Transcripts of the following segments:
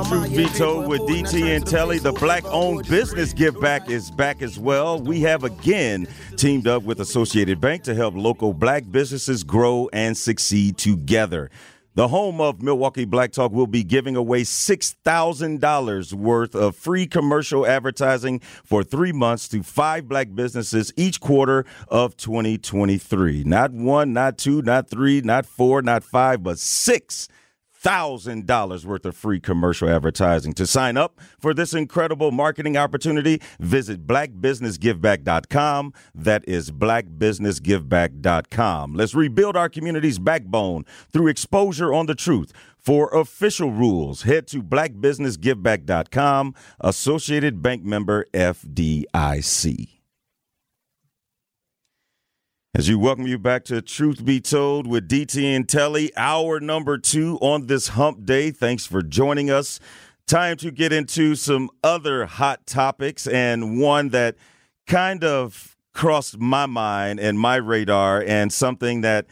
Truth my mind, Be Told with DT and Telly. The black owned business give back is back as well. We have again teamed up with Associated Bank to help local black businesses grow and succeed together. The home of Milwaukee Black Talk will be giving away $6,000 worth of free commercial advertising for three months to five black businesses each quarter of 2023. Not one, not two, not three, not four, not five, but six thousand dollars worth of free commercial advertising. To sign up for this incredible marketing opportunity, visit blackbusinessgiveback.com. That is blackbusinessgiveback.com. Let's rebuild our community's backbone through exposure on the truth. For official rules, head to blackbusinessgiveback.com. Associated Bank member FDIC. As you welcome you back to Truth Be Told with DT and Telly, hour number two on this hump day. Thanks for joining us. Time to get into some other hot topics, and one that kind of crossed my mind and my radar, and something that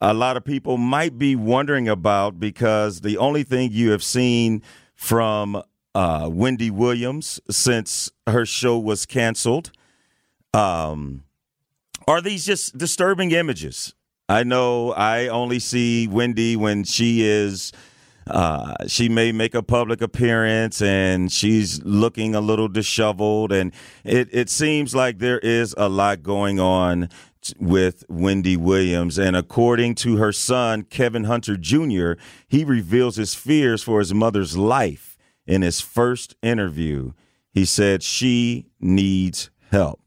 a lot of people might be wondering about because the only thing you have seen from uh, Wendy Williams since her show was canceled. Um, are these just disturbing images? I know I only see Wendy when she is uh, she may make a public appearance and she's looking a little disheveled and it, it seems like there is a lot going on with Wendy Williams and according to her son Kevin Hunter Jr. he reveals his fears for his mother's life in his first interview he said she needs help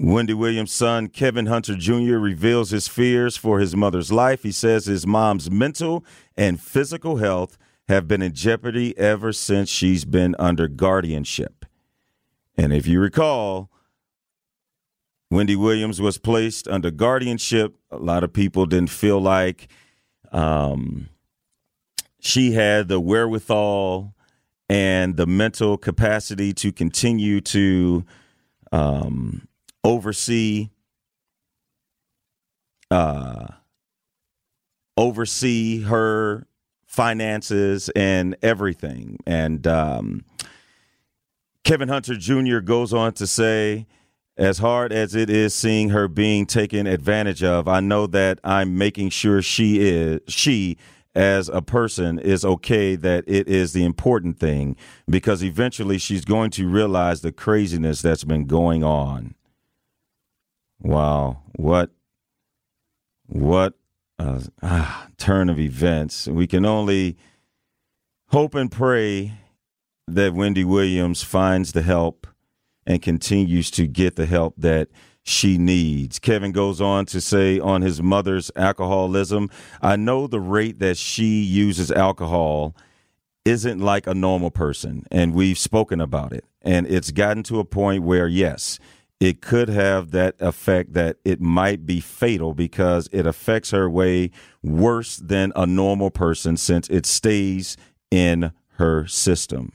Wendy Williams' son, Kevin Hunter Jr., reveals his fears for his mother's life. He says his mom's mental and physical health have been in jeopardy ever since she's been under guardianship. And if you recall, Wendy Williams was placed under guardianship. A lot of people didn't feel like um, she had the wherewithal and the mental capacity to continue to. Um, oversee uh oversee her finances and everything and um Kevin Hunter Jr. goes on to say as hard as it is seeing her being taken advantage of I know that I'm making sure she is she as a person is okay that it is the important thing because eventually she's going to realize the craziness that's been going on Wow, what what a ah, turn of events. We can only hope and pray that Wendy Williams finds the help and continues to get the help that she needs. Kevin goes on to say on his mother's alcoholism, I know the rate that she uses alcohol isn't like a normal person, and we've spoken about it. And it's gotten to a point where, yes, it could have that effect that it might be fatal because it affects her way worse than a normal person since it stays in her system.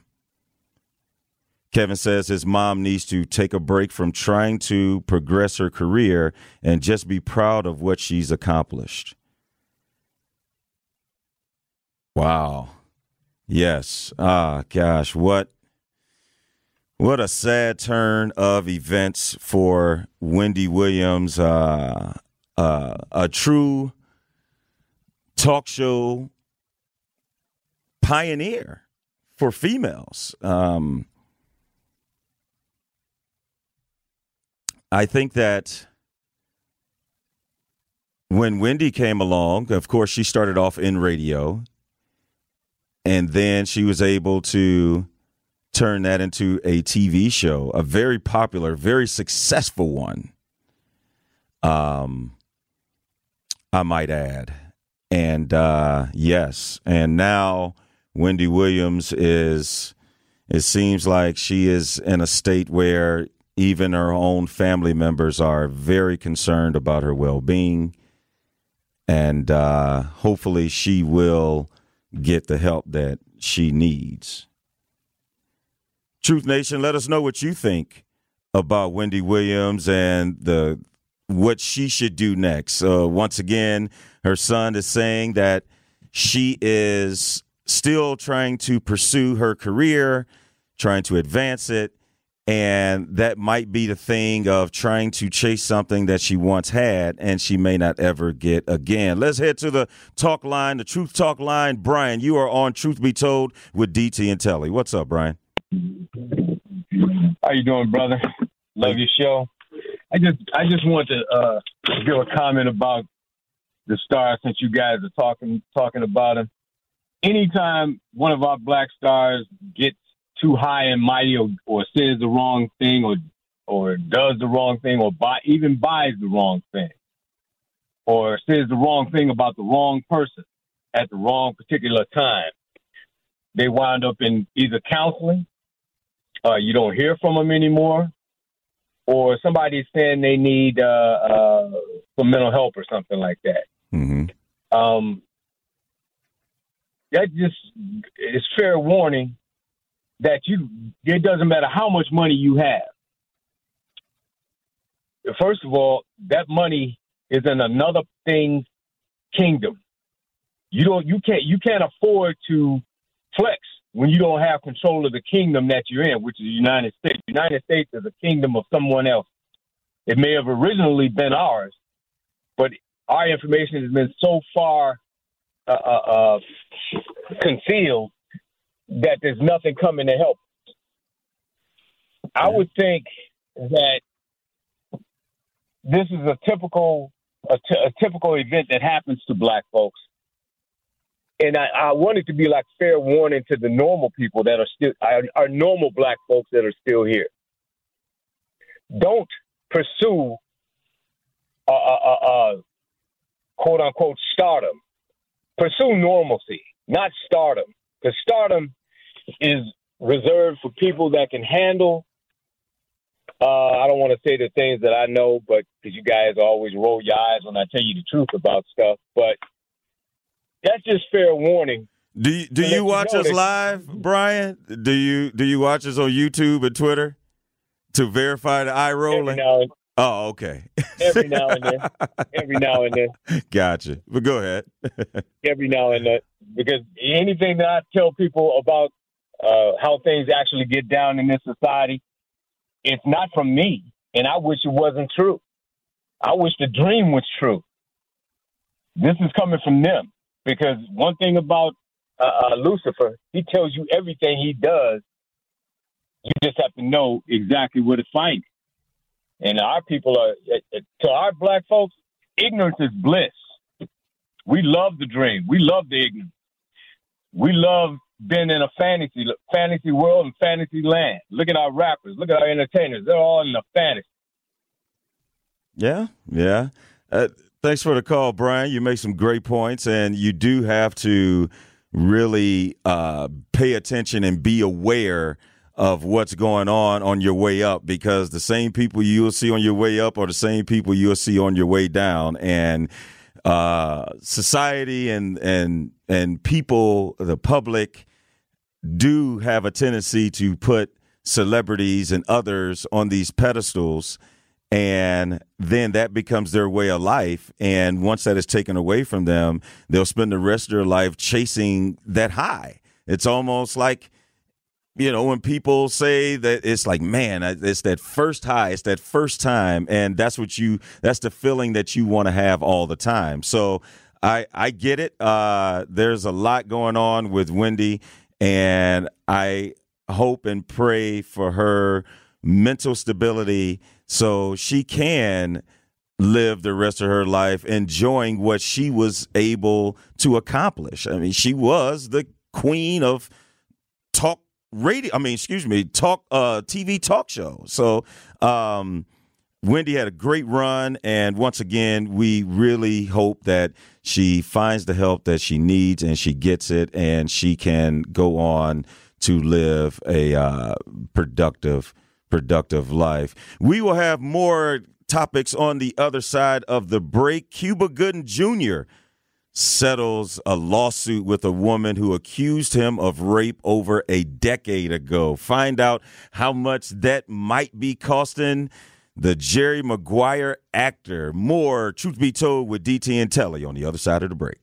Kevin says his mom needs to take a break from trying to progress her career and just be proud of what she's accomplished. Wow. Yes. Ah, gosh, what what a sad turn of events for Wendy Williams, uh, uh, a true talk show pioneer for females. Um, I think that when Wendy came along, of course, she started off in radio, and then she was able to turn that into a TV show, a very popular, very successful one. Um, I might add, And uh, yes, and now Wendy Williams is. It seems like she is in a state where even her own family members are very concerned about her well being. And uh, hopefully, she will get the help that she needs. Truth Nation, let us know what you think about Wendy Williams and the what she should do next. Uh, once again, her son is saying that she is still trying to pursue her career, trying to advance it, and that might be the thing of trying to chase something that she once had and she may not ever get again. Let's head to the talk line, the Truth Talk line. Brian, you are on Truth Be Told with DT and Telly. What's up, Brian? How you doing, brother? Love your show. I just I just want to uh, give a comment about the stars since you guys are talking talking about them. Anytime one of our black stars gets too high and mighty, or, or says the wrong thing, or or does the wrong thing, or buy, even buys the wrong thing, or says the wrong thing about the wrong person at the wrong particular time, they wind up in either counseling uh, you don't hear from them anymore, or somebody's saying they need uh, uh, some mental help or something like that. Mm-hmm. Um, that just is fair warning that you. It doesn't matter how much money you have. First of all, that money is in another thing's kingdom. You don't. You can't. You can't afford to flex when you don't have control of the kingdom that you're in, which is the United States. The United States is a kingdom of someone else. It may have originally been ours, but our information has been so far uh, uh, uh, concealed that there's nothing coming to help. I would think that this is a typical a, t- a typical event that happens to black folks and I, I want it to be like fair warning to the normal people that are still our, our normal black folks that are still here. Don't pursue uh, quote unquote stardom. Pursue normalcy, not stardom, because stardom is reserved for people that can handle. Uh, I don't want to say the things that I know, but because you guys always roll your eyes when I tell you the truth about stuff, but that's just fair warning. Do you, do you watch us live, Brian? Do you do you watch us on YouTube and Twitter to verify the eye rolling? Oh, okay. every now and then. Every now and then. Gotcha. But go ahead. every now and then, because anything that I tell people about uh, how things actually get down in this society, it's not from me, and I wish it wasn't true. I wish the dream was true. This is coming from them. Because one thing about uh, uh, Lucifer, he tells you everything he does. You just have to know exactly where to find it. And our people are, uh, uh, to our black folks, ignorance is bliss. We love the dream. We love the ignorance. We love being in a fantasy fantasy world and fantasy land. Look at our rappers. Look at our entertainers. They're all in a fantasy. Yeah, yeah. Uh, Thanks for the call, Brian. You make some great points, and you do have to really uh, pay attention and be aware of what's going on on your way up because the same people you'll see on your way up are the same people you'll see on your way down and uh, society and and and people the public do have a tendency to put celebrities and others on these pedestals and then that becomes their way of life. And once that is taken away from them they'll spend the rest of their life chasing that high. It's almost like you know when people say that it's like man it's that first high it's that first time. And that's what you that's the feeling that you want to have all the time. So i i get it. Uh there's a lot going on with wendy. And i hope and pray for her mental stability so she can live the rest of her life enjoying what she was able to accomplish. I mean, she was the queen of talk radio. I mean, excuse me, talk uh, TV talk show. So um, Wendy had a great run, and once again, we really hope that she finds the help that she needs and she gets it, and she can go on to live a uh, productive, productive life. We will have more topics on the other side of the break. Cuba Gooding Jr. settles a lawsuit with a woman who accused him of rape over a decade ago. Find out how much that might be costing the Jerry Maguire actor. More Truth Be Told with DT and Telly on the other side of the break.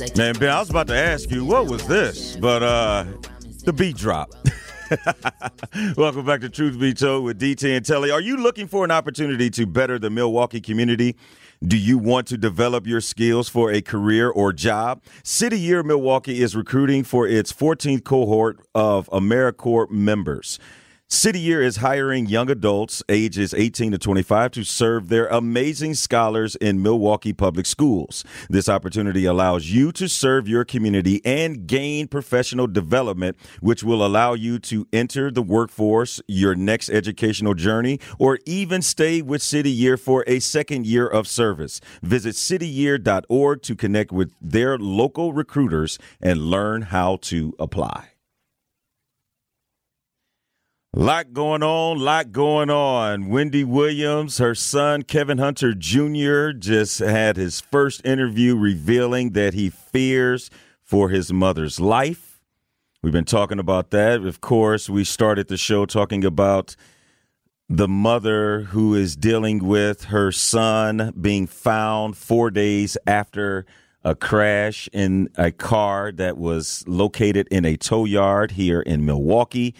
Man, Ben, I was about to ask you what was this, but uh the beat drop. Welcome back to Truth Be Told with DT and Telly. Are you looking for an opportunity to better the Milwaukee community? Do you want to develop your skills for a career or job? City Year Milwaukee is recruiting for its 14th cohort of AmeriCorps members. City Year is hiring young adults ages 18 to 25 to serve their amazing scholars in Milwaukee public schools. This opportunity allows you to serve your community and gain professional development, which will allow you to enter the workforce, your next educational journey, or even stay with City Year for a second year of service. Visit cityyear.org to connect with their local recruiters and learn how to apply. Lot going on, lot going on. Wendy Williams, her son Kevin Hunter Jr., just had his first interview revealing that he fears for his mother's life. We've been talking about that. Of course, we started the show talking about the mother who is dealing with her son being found four days after a crash in a car that was located in a tow yard here in Milwaukee.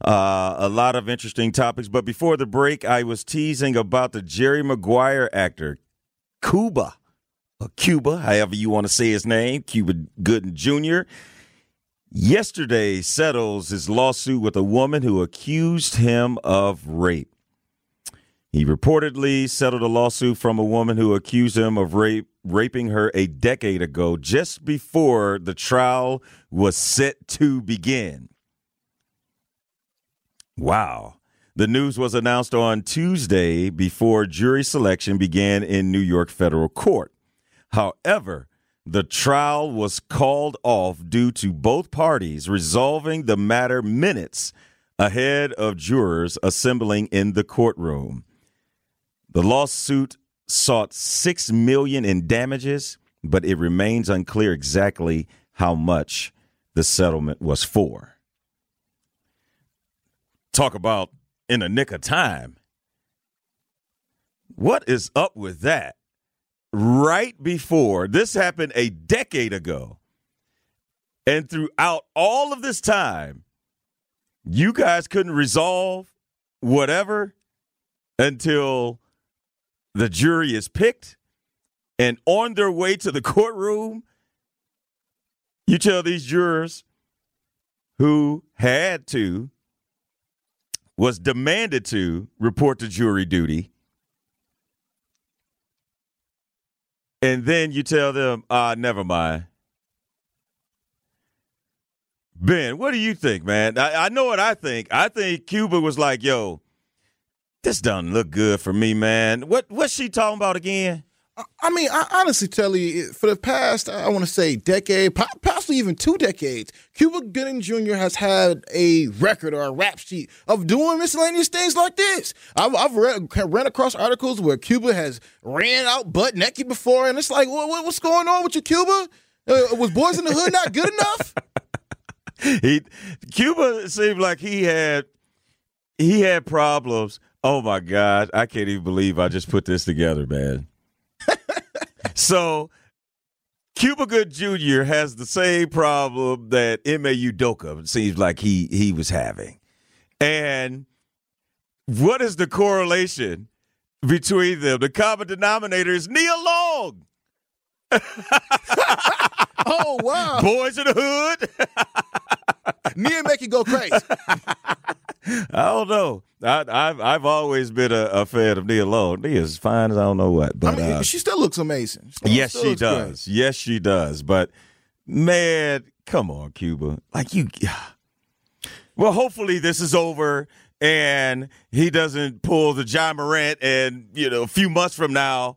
Uh, a lot of interesting topics. But before the break, I was teasing about the Jerry Maguire actor, Cuba, or Cuba, however you want to say his name, Cuba Gooding Jr. Yesterday settles his lawsuit with a woman who accused him of rape. He reportedly settled a lawsuit from a woman who accused him of rape, raping her a decade ago, just before the trial was set to begin. Wow. The news was announced on Tuesday before jury selection began in New York federal court. However, the trial was called off due to both parties resolving the matter minutes ahead of jurors assembling in the courtroom. The lawsuit sought 6 million in damages, but it remains unclear exactly how much the settlement was for talk about in the nick of time. What is up with that? Right before this happened a decade ago, and throughout all of this time, you guys couldn't resolve whatever until the jury is picked and on their way to the courtroom. You tell these jurors who had to was demanded to report to jury duty. And then you tell them, uh, never mind. Ben, what do you think, man? I, I know what I think. I think Cuba was like, yo, this doesn't look good for me, man. What what's she talking about again? I mean, I honestly tell you, for the past, I want to say decade, possibly even two decades, Cuba Gooding Jr. has had a record or a rap sheet of doing miscellaneous things like this. I've, I've read, ran across articles where Cuba has ran out butt naked before, and it's like, what, what's going on with you, Cuba? Uh, was Boyz n the Hood not good enough? he Cuba seemed like he had he had problems. Oh my God, I can't even believe I just put this together, man so Cuba Good Jr. has the same problem that Ime Udoka seems like he he was having. And what is the correlation between them? The common denominator is Nia Long. Oh wow! Boyz n the Hood. Nia make you go crazy. I don't know. I, have I've always been a, a, fan of Nia Long. Nia's fine as I don't know what, but I mean, uh, she still looks amazing. Still, yes, still she does. Great. Yes, she does. But man, come on, Cuba. Like you. Well, hopefully this is over and he doesn't pull the Ja Morant, and you know, a few months from now,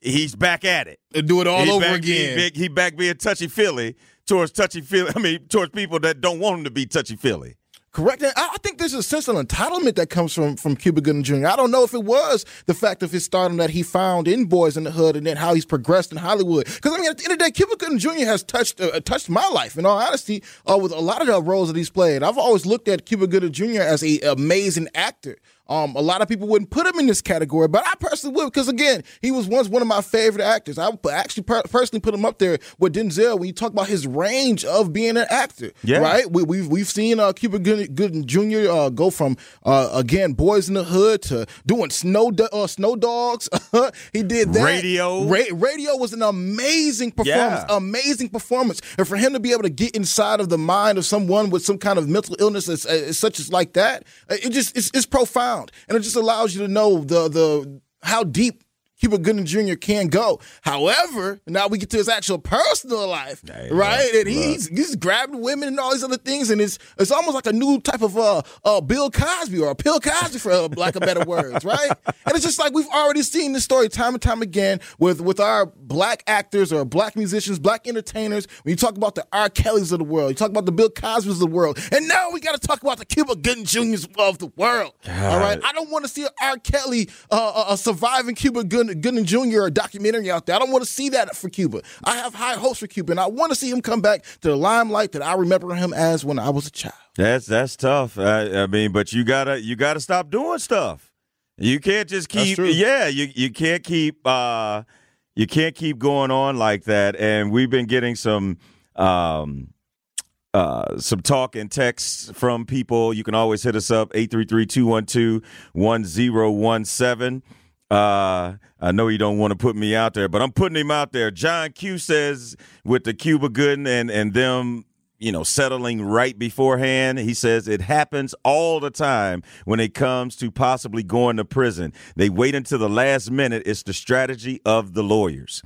he's back at it. And do it all he over back, again. He, he back being touchy feely towards touchy feely. I mean, towards people that don't want him to be touchy feely. Correct. And I think there's a sense of entitlement that comes from from Cuba Gooding Jr. I don't know if it was the fact of his stardom that he found in Boyz n the Hood and then how he's progressed in Hollywood. Because I mean, at the end of the day, Cuba Gooding Jr. has touched uh, touched my life. In all honesty, uh, with a lot of the roles that he's played, I've always looked at Cuba Gooding Jr. as a amazing actor. Um, a lot of people wouldn't put him in this category, but I personally would because again, he was once one of my favorite actors. I would actually per- personally put him up there with Denzel when you talk about his range of being an actor. Yeah. Right. We, have we've, we've seen uh, Cuba Gooding Jr. Uh, go from uh, again Boyz n the Hood to doing Snow uh, Snow Dogs. he did that. Radio. Ra- radio was an amazing performance. Yeah. Amazing performance, and for him to be able to get inside of the mind of someone with some kind of mental illness as, as such as like that, it just it's, it's profound and it just allows you to know the the how deep Cuba Gooding Jr. can go. However, now we get to his actual personal life, hey, right? Look, and he's he's grabbing women and all these other things, and it's it's almost like a new type of uh, uh Bill Cosby or a Bill Cosby for lack of better words, right? And it's just like we've already seen this story time and time again with with our black actors or black musicians, black entertainers. When you talk about the R. Kellys of the world, you talk about the Bill Cosbys of the world, and now we got to talk about the Cuba Gooding Jr.'s of the world. God. All right, I don't want to see R. Kelly uh, uh, surviving Cuba Gooding Gooding Jr. a documentary out there. I don't want to see that for Cuba. I have high hopes for Cuba, and I want to see him come back to the limelight that I remember him as when I was a child. That's that's tough. I, I mean, but you gotta you gotta stop doing stuff. You can't just keep. Yeah, you you can't keep. uh You can't keep going on like that. And we've been getting some. um uh, some talk and texts from people. You can always hit us up 833 212 1017. Uh, I know you don't want to put me out there, but I'm putting him out there. John Q says with the Cuba Gooding and and them, you know, settling right beforehand. He says it happens all the time when it comes to possibly going to prison. They wait until the last minute. It's the strategy of the lawyers.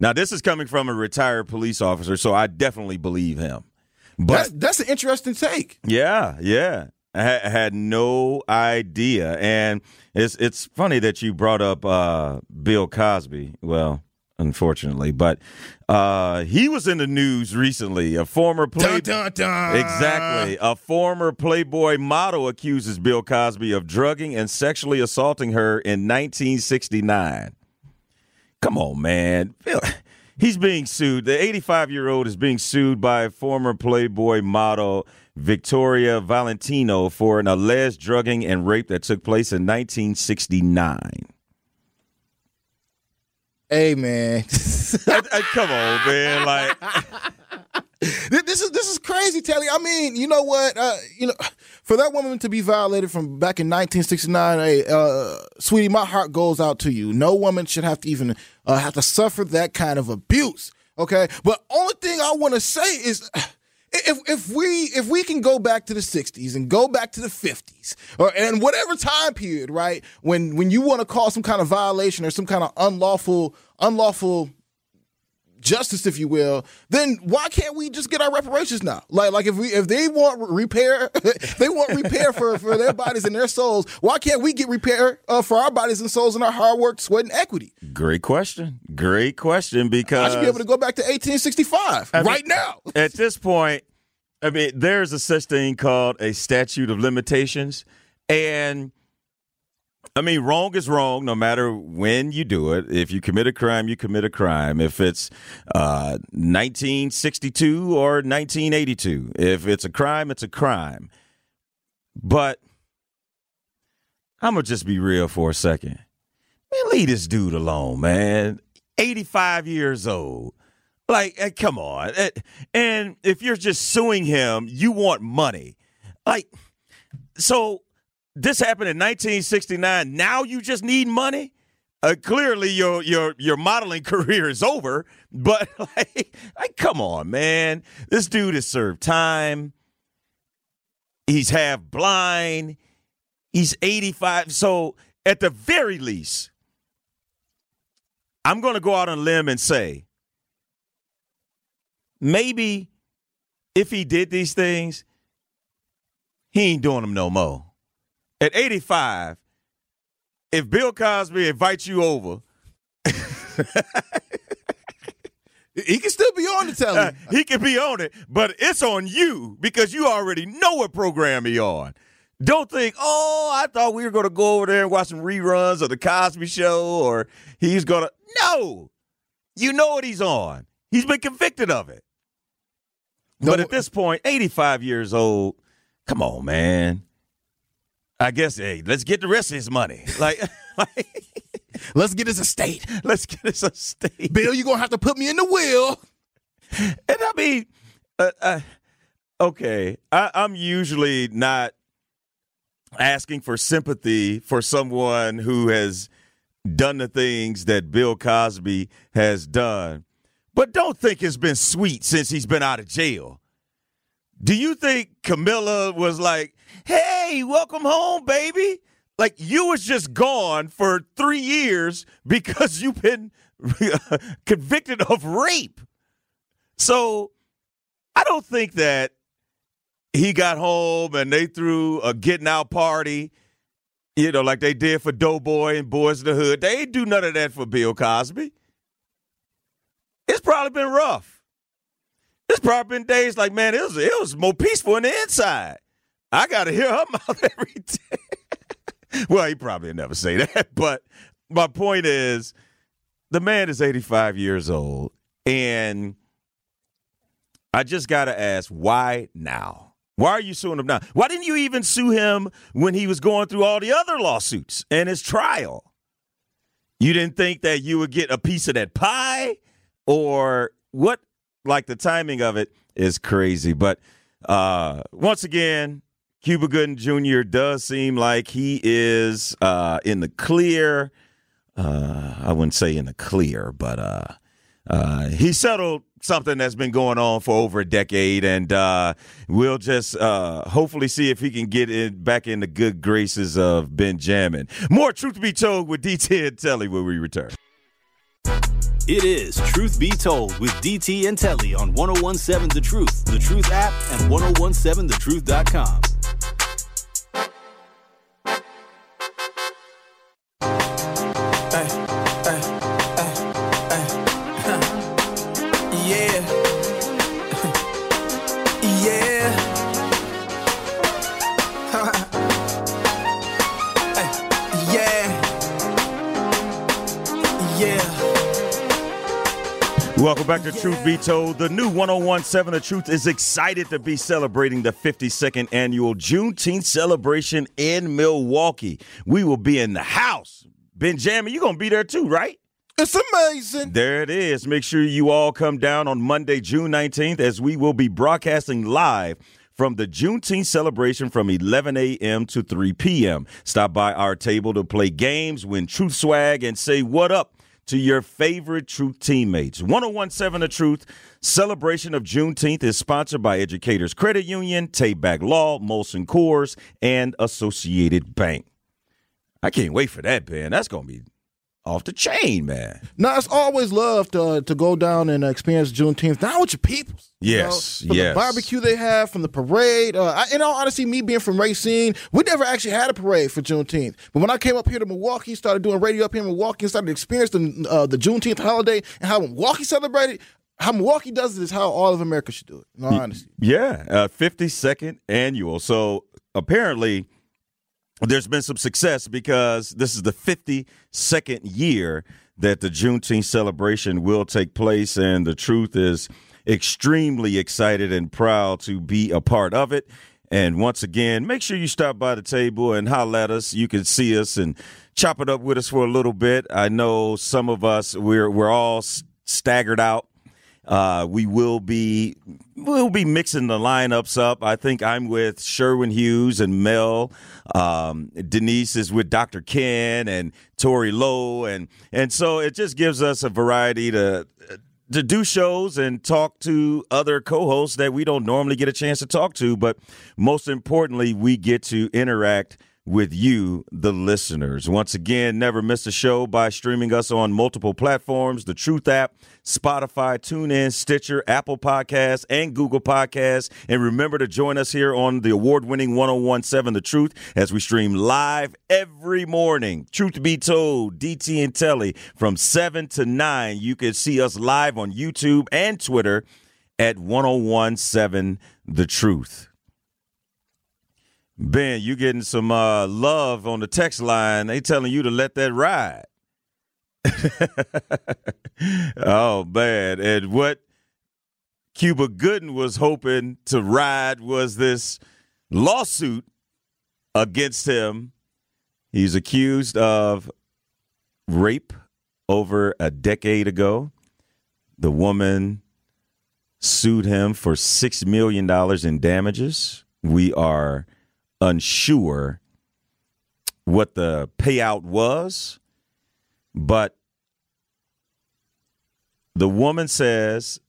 Now, this is coming from a retired police officer, so I definitely believe him. But that's, that's an interesting take. Yeah, yeah. I had no idea, and it's it's funny that you brought up uh, Bill Cosby. Well, unfortunately, but uh, he was in the news recently. A former play- dun, dun, dun. exactly a former Playboy model accuses Bill Cosby of drugging and sexually assaulting her in 1969. Come on, man. Bill, he's being sued. The 85 year old is being sued by former Playboy model Victoria Valentino for an alleged drugging and rape that took place in 1969. Hey man, I, I, come on, man! Like this is this is crazy, Telly. I mean, you know what? Uh, you know, for that woman to be violated from back in 1969, hey, uh, sweetie, my heart goes out to you. No woman should have to even uh, have to suffer that kind of abuse. Okay, but only thing I want to say is if if we if we can go back to the 60s and go back to the 50s or and whatever time period, right? When when you want to call some kind of violation or some kind of unlawful unlawful justice, if you will, then why can't we just get our reparations now? Like, like if we if they want repair, they want repair for, for their bodies and their souls. Why can't we get repair uh, for our bodies and souls and our hard work, sweat, and equity? Great question. Great question. Because I should be able to go back to 1865 I mean, right now. at this point, I mean, there's a such thing called a statute of limitations, and I mean, wrong is wrong no matter when you do it. If you commit a crime, you commit a crime. If it's uh, 1962 or 1982, if it's a crime, it's a crime. But I'm going to just be real for a second. Man, leave this dude alone, man. 85 years old, Like, eh, come on. Eh, And if you're just suing him, you want money. Like, so this happened in 1969. Now you just need money. Uh, clearly, your your your modeling career is over. But like, like, come on, man. This dude has served time. He's half blind. He's 85. So at the very least, I'm going to go out on a limb and say maybe if he did these things, he ain't doing them no more. At 85, if Bill Cosby invites you over, He can still be on the telly. uh, he can be on it, but it's on you because you already know what program he on. Don't think, oh, I thought we were going to go over there and watch some reruns of the Cosby Show, or he's going to. No, you know what he's on. He's been convicted of it. But at this point, 85 years old, come on, man. I guess, hey, let's get the rest of his money. Like, like Let's get his estate. let's get us estate. Bill, you're going to have to put me in the will. And I mean, uh, uh, okay, I, I'm usually not asking for sympathy for someone who has done the things that Bill Cosby has done, but don't think it's been sweet since he's been out of jail. Do you think Camilla was like, "Hey, welcome home, baby"? Like you was just gone for three years because you've been convicted of rape. So I don't think that he got home and they threw a getting out party, you know, like they did for Doughboy and Boyz n the Hood. They ain't do none of that for Bill Cosby. It's probably been rough. It's probably been days like, man, it was it was more peaceful on the inside. I gotta hear her mouth every day. well, he probably never say that, but my point is the man is 85 years old and I just got to ask, why now? Why are you suing him now? Why didn't you even sue him when he was going through all the other lawsuits and his trial? You didn't think that you would get a piece of that pie? Or what? Like the timing of it is crazy. But uh, once again, Cuba Gooding Jr. does seem like he is uh, in the clear. Uh, I wouldn't say in the clear, but uh, uh, he settled something that's been going on for over a decade, and uh, we'll just uh, hopefully see if he can get in back in the good graces of Benjamin. More truth to be told with DT and Telly when we return. It is Truth Be Told with DT and Telly on 1017 The Truth, The Truth app, and 1017thetruth.com. Yeah. Welcome back to Truth Be Told. The new 1017 The Truth is excited to be celebrating the 52nd annual Juneteenth celebration in Milwaukee. We will be in the house. Benjamin, you're going to be there too, right? It's amazing. There it is. Make sure you all come down on Monday, June 19th, as we will be broadcasting live from the Juneteenth celebration from 11 a.m. to 3 p.m. Stop by our table to play games, win truth swag, and say what up to your favorite truth teammates. 1017 The Truth celebration of Juneteenth is sponsored by Educators Credit Union, Tayback Law, Molson Coors, and Associated Bank. I can't wait for that, Ben. That's going to be off the chain, man. Now it's always love to to go down and experience Juneteenth down with your people. you Yes, know, from yes. the barbecue they have, from the parade. Uh, I, in all honesty, me being from Racine, we never actually had a parade for Juneteenth. But when I came up here to Milwaukee, started doing radio up here in Milwaukee, and started experiencing uh, the Juneteenth holiday and how Milwaukee celebrated. How Milwaukee does it is how all of America should do it. In all honesty, Yeah, uh, 52nd annual. So apparently, there's been some success because this is the 52nd year that the Juneteenth celebration will take place, and the truth is extremely excited and proud to be a part of it. And once again, make sure you stop by the table and holler at us. You can see us and chop it up with us for a little bit. I know some of us we're we're all staggered out Uh, we will be we'll be mixing the lineups up. I think I'm with Sherwin Hughes and Mel. Um, Denise is with Dr. Ken and Tori Lowe, and and so it just gives us a variety to to do shows and talk to other co-hosts that we don't normally get a chance to talk to. But most importantly, we get to interact with you, the listeners. Once again, never miss a show by streaming us on multiple platforms the Truth app, Spotify, TuneIn, Stitcher, Apple Podcasts, and Google Podcasts. And remember to join us here on the award winning 1017 The Truth as we stream live every morning. Truth be told, DT and Telly from 7 to 9. You can see us live on YouTube and Twitter at 1017 The Truth. Ben, you getting some uh, love on the text line. They telling you to let that ride. oh man. And what Cuba Gooding was hoping to ride was this lawsuit against him. He's accused of rape over a decade ago. The woman sued him for $6 million in damages. We are unsure what the payout was, but the woman says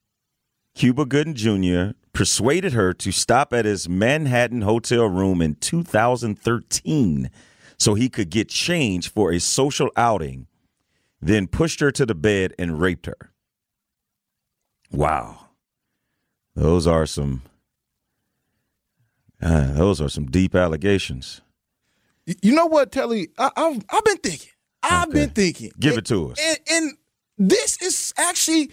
Cuba Gooding Jr. persuaded her to stop at his Manhattan hotel room in 2013 so he could get change for a social outing, then pushed her to the bed and raped her. Wow. Those are some uh, those are some deep allegations. You know what, Telly? I, have I've been thinking. I've okay. been thinking. Give and, it to us. And, and this is actually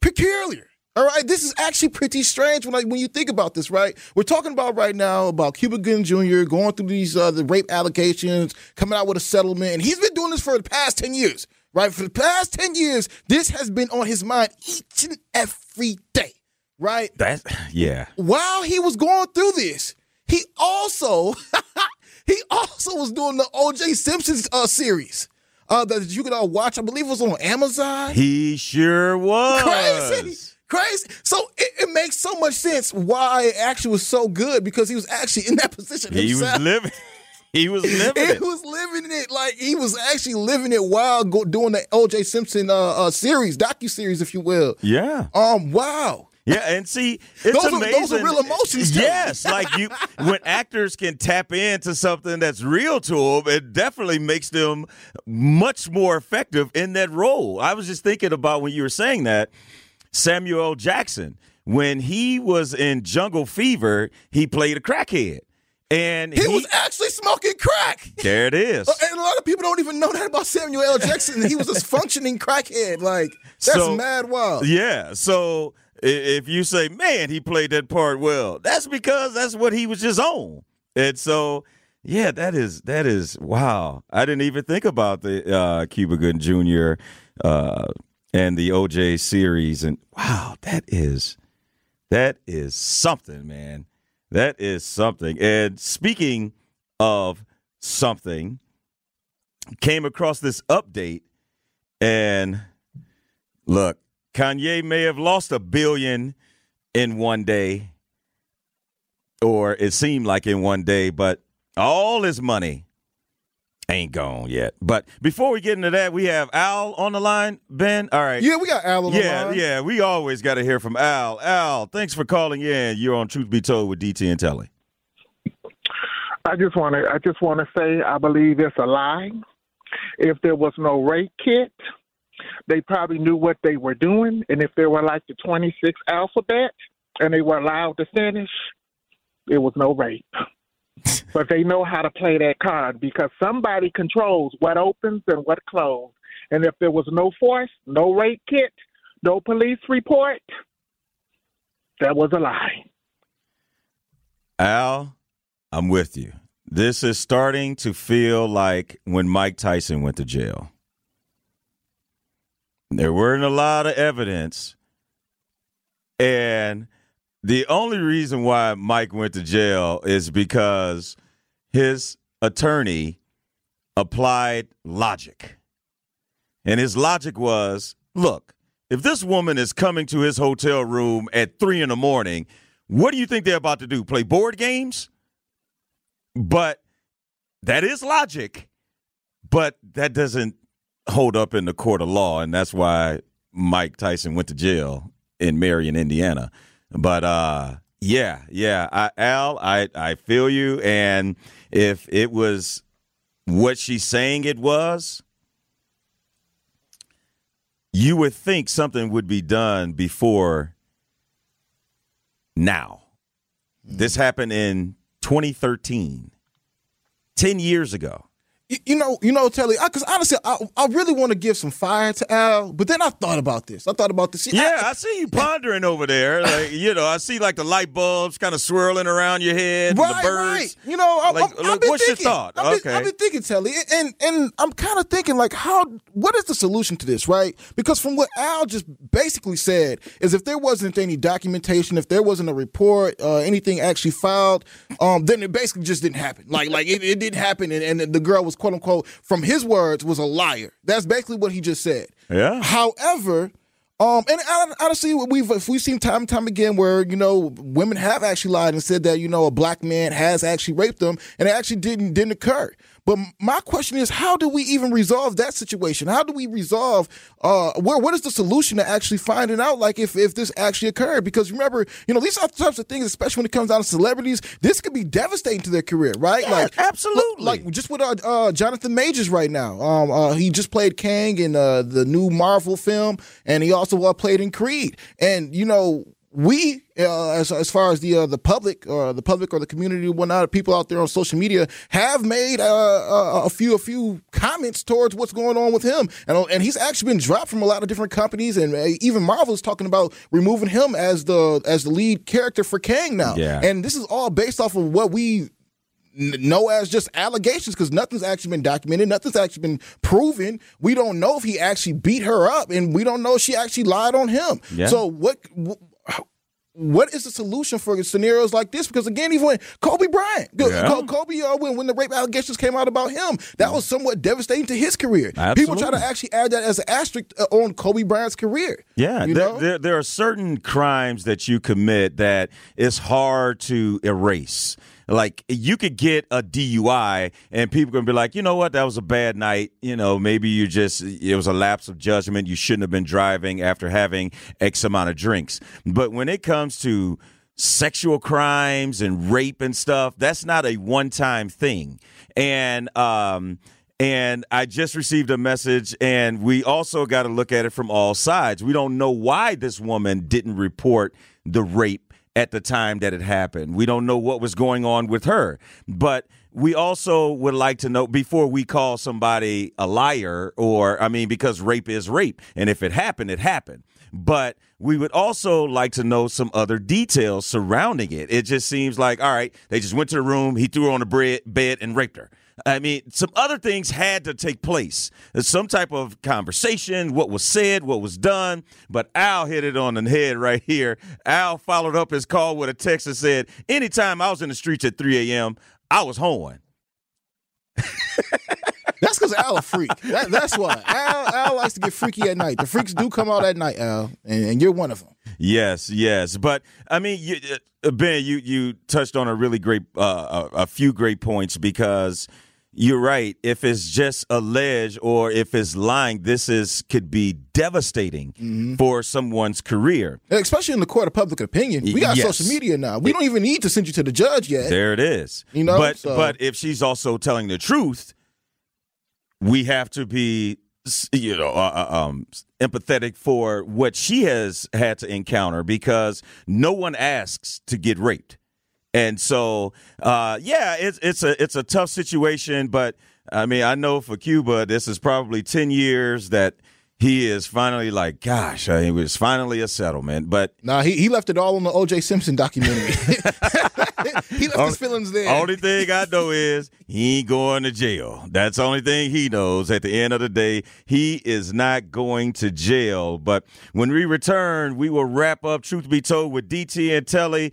peculiar. All right, this is actually pretty strange when like when you think about this, right? We're talking about right now about Cuba Gooding Jr. going through these uh, the rape allegations, coming out with a settlement, and he's been doing this for the past ten years, right? For the past ten years, this has been on his mind each and every day right? That yeah. While he was going through this, he also he also was doing the O.J. Simpson's uh, series. Uh, that you could all watch. I believe it was on Amazon. He sure was crazy, crazy. So it, it, makes so much sense why it actually was so good because he was actually in that position. He himself. was living. He was living he it. was living it like he was actually living it while go, doing the O.J. Simpson uh, uh, series, docu series, if you will. Yeah. Um. Wow. Yeah, and see, it's those amazing. Are, those are real emotions. Too. Yes, like you, when actors can tap into something that's real to them, it definitely makes them much more effective in that role. I was just thinking about when you were saying that Samuel Jackson, when he was in Jungle Fever, he played a crackhead. And he, he, was actually smoking crack. There it is. Uh, and a lot of people don't even know that about Samuel L. Jackson. he was a functioning crackhead. Like that's so, mad wild. Yeah. So if you say, man, he played that part well, that's because that's what he was just on. And so, yeah, that is that is wow. I didn't even think about the uh, Cuba Gooding Jr. Uh, and the OJ series, and wow, that is that is something, man. That is something. And speaking of something, came across this update, and look, Kanye may have lost a billion in one day, or it seemed like in one day, but all his money ain't gone yet. But before we get into that, we have Al on the line. Ben, all right. Yeah, we got Al on yeah, the line. Yeah, yeah. we always got to hear from Al. Al, thanks for calling in. You're on Truth Be Told with DT and Telly. I just want to. I just want to say I believe it's a lie. If there was no rape kit, they probably knew what they were doing. And if they were like the 26 alphabet and they were allowed to finish, it was no rape. but they know how to play that card because somebody controls what opens and what closes. And if there was no force, no rape kit, no police report, that was a lie. Al, I'm with you. This is starting to feel like when Mike Tyson went to jail. There weren't a lot of evidence. And the only reason why Mike went to jail is because his attorney applied logic. And his logic was look, if this woman is coming to his hotel room at three in the morning, what do you think they're about to do? Play board games? But that is logic, but that doesn't hold up in the court of law, and that's why Mike Tyson went to jail in Marion, Indiana. But uh, yeah, yeah, I, Al, I I feel you, and if it was what she's saying it was, you would think something would be done before now. This happened in 2013, 10 years ago. You, you know, you know, Telly, because honestly, I, I really want to give some fire to Al, but then I thought about this. I thought about this. Yeah, I, I see you pondering over there. Like, you know, I see like the light bulbs kind of swirling around your head. Right, the birds. right. You know, I, like, I'm, I've been what's thinking, your thought? I've okay. Been, I've been thinking, Telly, and and I'm kind of thinking like, how? What is the solution to this, right? Because from what Al just basically said is, if there wasn't any documentation, if there wasn't a report, uh, anything actually filed, um, then it basically just didn't happen. Like, like it, it didn't happen, and, and the girl was quote unquote from his words was a liar. That's basically what he just said. Yeah. However, um, and honestly, we've we've seen time and time again where you know women have actually lied and said that you know a black man has actually raped them, and it actually didn't didn't occur. But my question is, how do we even resolve that situation? How do we resolve? Uh, where what is the solution to actually finding out like if if this actually occurred? Because remember, you know these are the types of things, especially when it comes down to celebrities, this could be devastating to their career, right? Yeah, like absolutely. Like just with uh, uh, Jonathan Majors right now. Um, uh, he just played Kang in uh, the new Marvel film, and he also uh, played in Creed. And you know, we, uh, as as far as the uh, the public or the public or the community, whatnot, people out there on social media have made uh, a, a few a few comments towards what's going on with him, and and he's actually been dropped from a lot of different companies, and uh, even Marvel is talking about removing him as the as the lead character for Kang now. Yeah. and this is all based off of what we know as just allegations because nothing's actually been documented, nothing's actually been proven. We don't know if he actually beat her up, and we don't know if she actually lied on him. Yeah. So what? What is the solution for scenarios like this? Because again, even when Kobe Bryant, Yeah. Kobe, uh, when when the rape allegations came out about him, that was somewhat devastating to his career. People try to actually add that as an asterisk uh, on Kobe Bryant's career. Yeah, you there, there, there are certain crimes that you commit that it's hard to erase. Like you could get a DUI and people gonna be like, you know what, that was a bad night. You know, maybe you just it was a lapse of judgment. You shouldn't have been driving after having X amount of drinks. But when it comes to sexual crimes and rape and stuff, that's not a one time thing. And um and I just received a message, and we also got to look at it from all sides. We don't know why this woman didn't report the rape at the time that it happened. We don't know what was going on with her. But we also would like to know before we call somebody a liar, or, I mean, because rape is rape. And if it happened, it happened. But we would also like to know some other details surrounding it. It just seems like, all right, they just went to the room, he threw her on the bed, and raped her. I mean, some other things had to take place. There's some type of conversation, what was said, what was done. But Al hit it on the head right here. Al followed up his call with a text that said, Anytime I was in the streets at 3 a.m., I was home. That's because Al a freak. That, that's why Al, Al likes to get freaky at night. The freaks do come out at night, Al, and, and you're one of them. Yes, yes, but I mean, you, uh, Ben, you you touched on a really great, uh, a, a few great points because you're right. If it's just alleged or if it's lying, this is could be devastating for someone's career. And especially in the court of public opinion. We got Yes. social media now. We don't even need to send you to the judge yet. There it is. You know, but so- but if she's also telling the truth, we have to be you know uh, uh, um, empathetic for what she has had to encounter because no one asks to get raped. And so, uh, yeah, it's it's a it's a tough situation, but I mean, I know for Cuba, this is probably ten years that he is finally like, gosh, I mean, it was finally a settlement. But Nah, he, he left it all on the O.J. Simpson documentary. he left his feelings there. Only thing I know is he ain't going to jail. That's the only thing he knows. At the end of the day, he is not going to jail. But when we return, we will wrap up Truth Be Told with DT and Telly.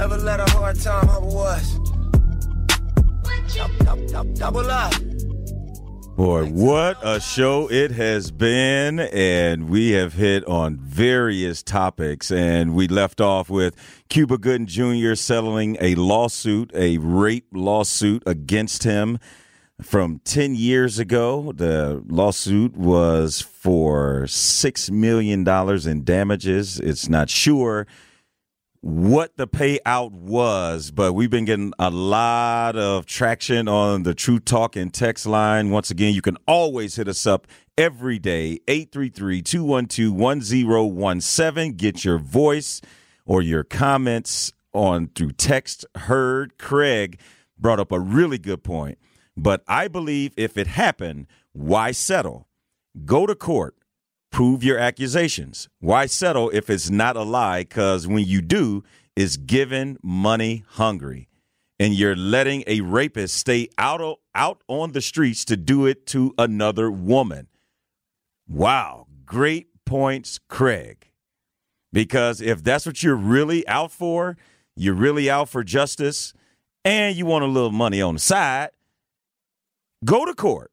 Never let a hard time humble us. Double up. Boy, what a show it has been. And we have hit on various topics. And we left off with Cuba Gooding Jr. settling a lawsuit, a rape lawsuit against him from 10 years ago. The lawsuit was for $6 million in damages. It's not sure what the payout was, but we've been getting a lot of traction on the True Talk and text line. Once again, you can always hit us up every day, 833 212 1017. Get your voice or your comments on through text heard. Craig brought up a really good point. But I believe if it happened, why settle? Go to court prove your accusations. Why settle if it's not a lie? Because when you do, it's given money hungry. And you're letting a rapist stay out, of, out on the streets to do it to another woman. Wow. Great points, Craig. Because if that's what you're really out for, you're really out for justice, and you want a little money on the side, go to court.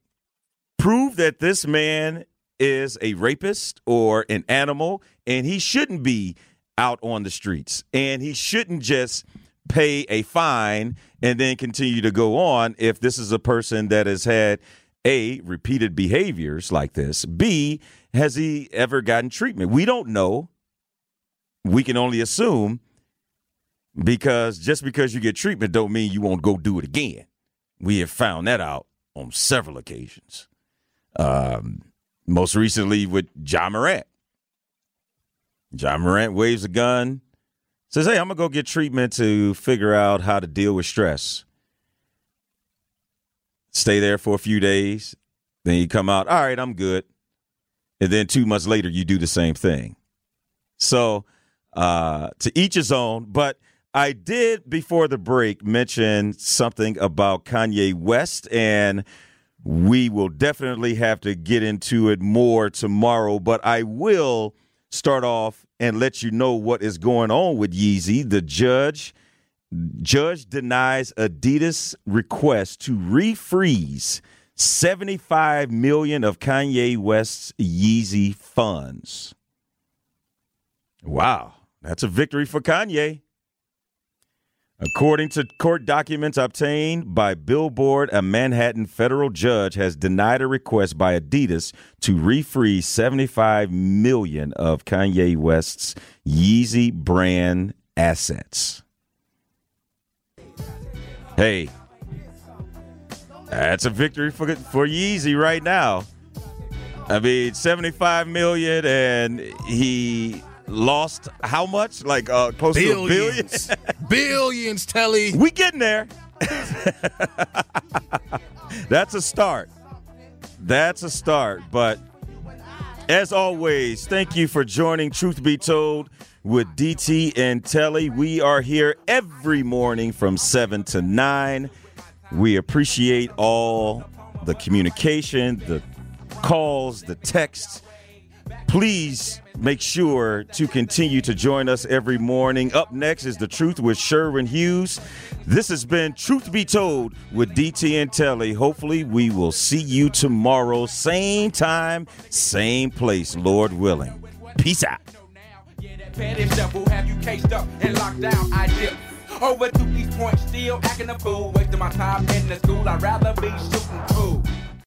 Prove that this man is a rapist or an animal, and he shouldn't be out on the streets. And he shouldn't just pay a fine and then continue to go on if this is a person that has had a repeated behaviors like this b has he ever gotten treatment? We don't know. We can only assume because just because you get treatment don't mean you won't go do it again. We have found that out on several occasions. Um, most recently with Ja Morant. Ja Morant waves a gun, says, Hey, I'm going to go get treatment to figure out how to deal with stress. Stay there for a few days. Then you come out, All right, I'm good. And then two months later, you do the same thing. So, uh, to each his own. But I did, before the break, mention something about Kanye West and we will definitely have to get into it more tomorrow, but I will start off and let you know what is going on with Yeezy. The judge judge denies Adidas request to refreeze 75 million of Kanye West's Yeezy funds. Wow, that's a victory for Kanye. According to court documents obtained by Billboard, a Manhattan federal judge has denied a request by Adidas to refreeze 75 million of Kanye West's Yeezy brand assets. Hey, that's a victory for for Yeezy right now. I mean, 75 million and he lost how much? Like uh, close Billions. to a billion. Billions, Telly. we getting there. That's a start. That's a start. But as always, thank you for joining Truth Be Told with DT and Telly. We are here every morning from 7 to 9. We appreciate all the communication, the calls, the texts. Please make sure to continue to join us every morning. Up next is The Truth with Sherwin Hughes. This has been Truth Be Told with DT and Telly. Hopefully, we will see you tomorrow, same time, same place, Lord willing. Peace out. over to still acting a fool, wasting my time in the school. I'd rather be shooting.